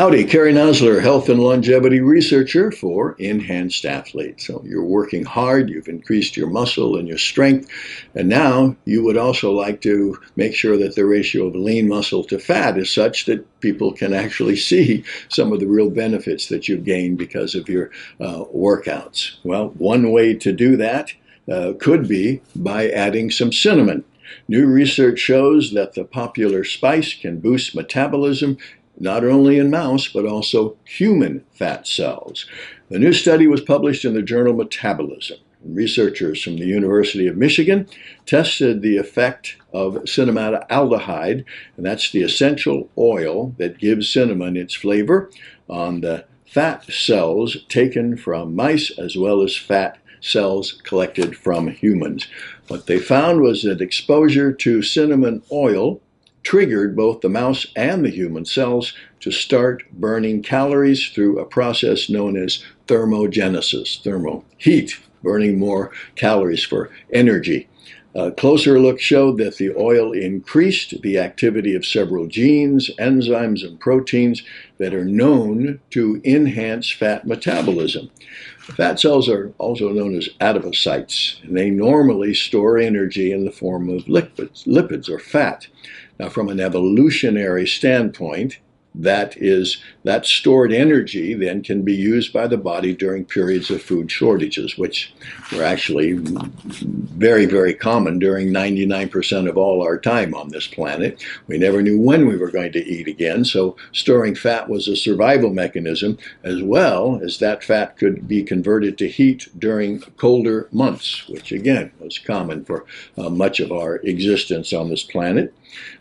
Howdy, Kerry Nosler, health and longevity researcher for Enhanced Athlete. So you're working hard, you've increased your muscle and your strength, and now you would also like to make sure that the ratio of lean muscle to fat is such that people can actually see some of the real benefits that you've gained because of your uh, workouts. Well, one way to do that uh, could be by adding some cinnamon. New research shows that the popular spice can boost metabolism not only in mouse, but also human fat cells. The new study was published in the journal Metabolism. Researchers from the University of Michigan tested the effect of cinnamaldehyde, and that's the essential oil that gives cinnamon its flavor, on the fat cells taken from mice as well as fat cells collected from humans. What they found was that exposure to cinnamon oil triggered both the mouse and the human cells to start burning calories through a process known as thermogenesis, thermo, heat, burning more calories for energy. A closer look showed that the oil increased the activity of several genes, enzymes, and proteins that are known to enhance fat metabolism. Fat cells are also known as adipocytes, and they normally store energy in the form of lipids, lipids or fat. Now, from an evolutionary standpoint, that is that stored energy then can be used by the body during periods of food shortages which were actually very very common during 99% of all our time on this planet. We never knew when we were going to eat again so storing fat was a survival mechanism as well as that fat could be converted to heat during colder months which again was common for uh, much of our existence on this planet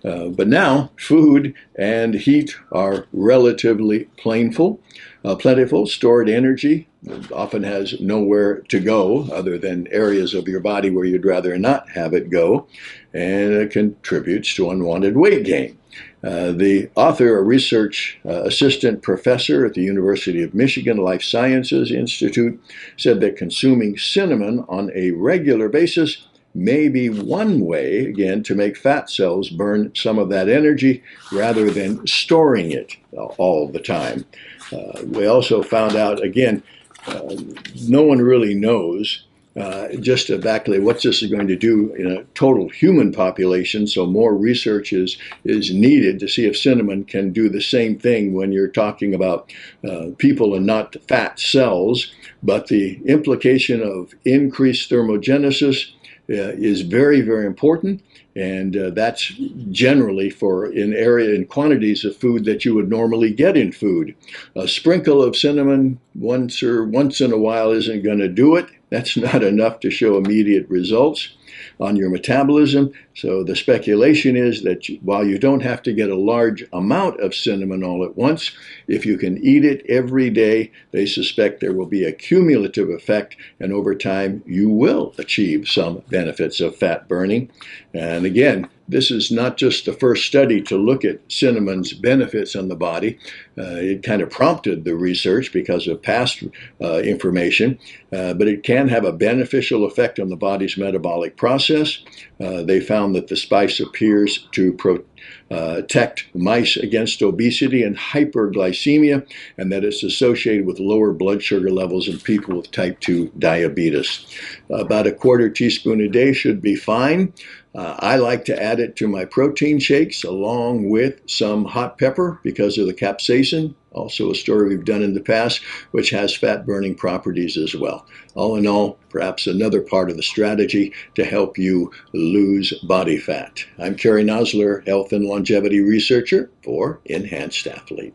uh, but now food and heat are relatively plentiful, uh, plentiful. Stored energy often has nowhere to go other than areas of your body where you'd rather not have it go, and it contributes to unwanted weight gain. Uh, the author, a research uh, assistant professor at the University of Michigan Life Sciences Institute, said that consuming cinnamon on a regular basis may be one way, again, to make fat cells burn some of that energy rather than storing it all the time. Uh, we also found out, again, no one really knows uh, just exactly what this is going to do in a total human population. So more research is, is needed to see if cinnamon can do the same thing when you're talking about uh, people and not fat cells. But the implication of increased thermogenesis uh, is very, very important. And uh, that's generally for in area in quantities of food that you would normally get in food. A sprinkle of cinnamon once or once in a while isn't going to do it. That's not enough to show immediate results on your metabolism. So the speculation is that while you don't have to get a large amount of cinnamon all at once, if you can eat it every day, they suspect there will be a cumulative effect, and over time you will achieve some benefits of fat burning. And again, this is not just the first study to look at cinnamon's benefits on the body. Uh, it kind of prompted the research because of past uh, information, uh, but it can have a beneficial effect on the body's metabolic process. Uh, they found that the spice appears to uh, protect mice against obesity and hyperglycemia, and that it's associated with lower blood sugar levels in people with type 2 diabetes. About a quarter teaspoon a day should be fine. Uh, I like to add it to my protein shakes along with some hot pepper because of the capsaicin, also a story we've done in the past, which has fat burning properties as well. All in all, perhaps another part of the strategy to help you lose body fat. I'm Kerry Nosler, health and longevity researcher for Enhanced Athlete.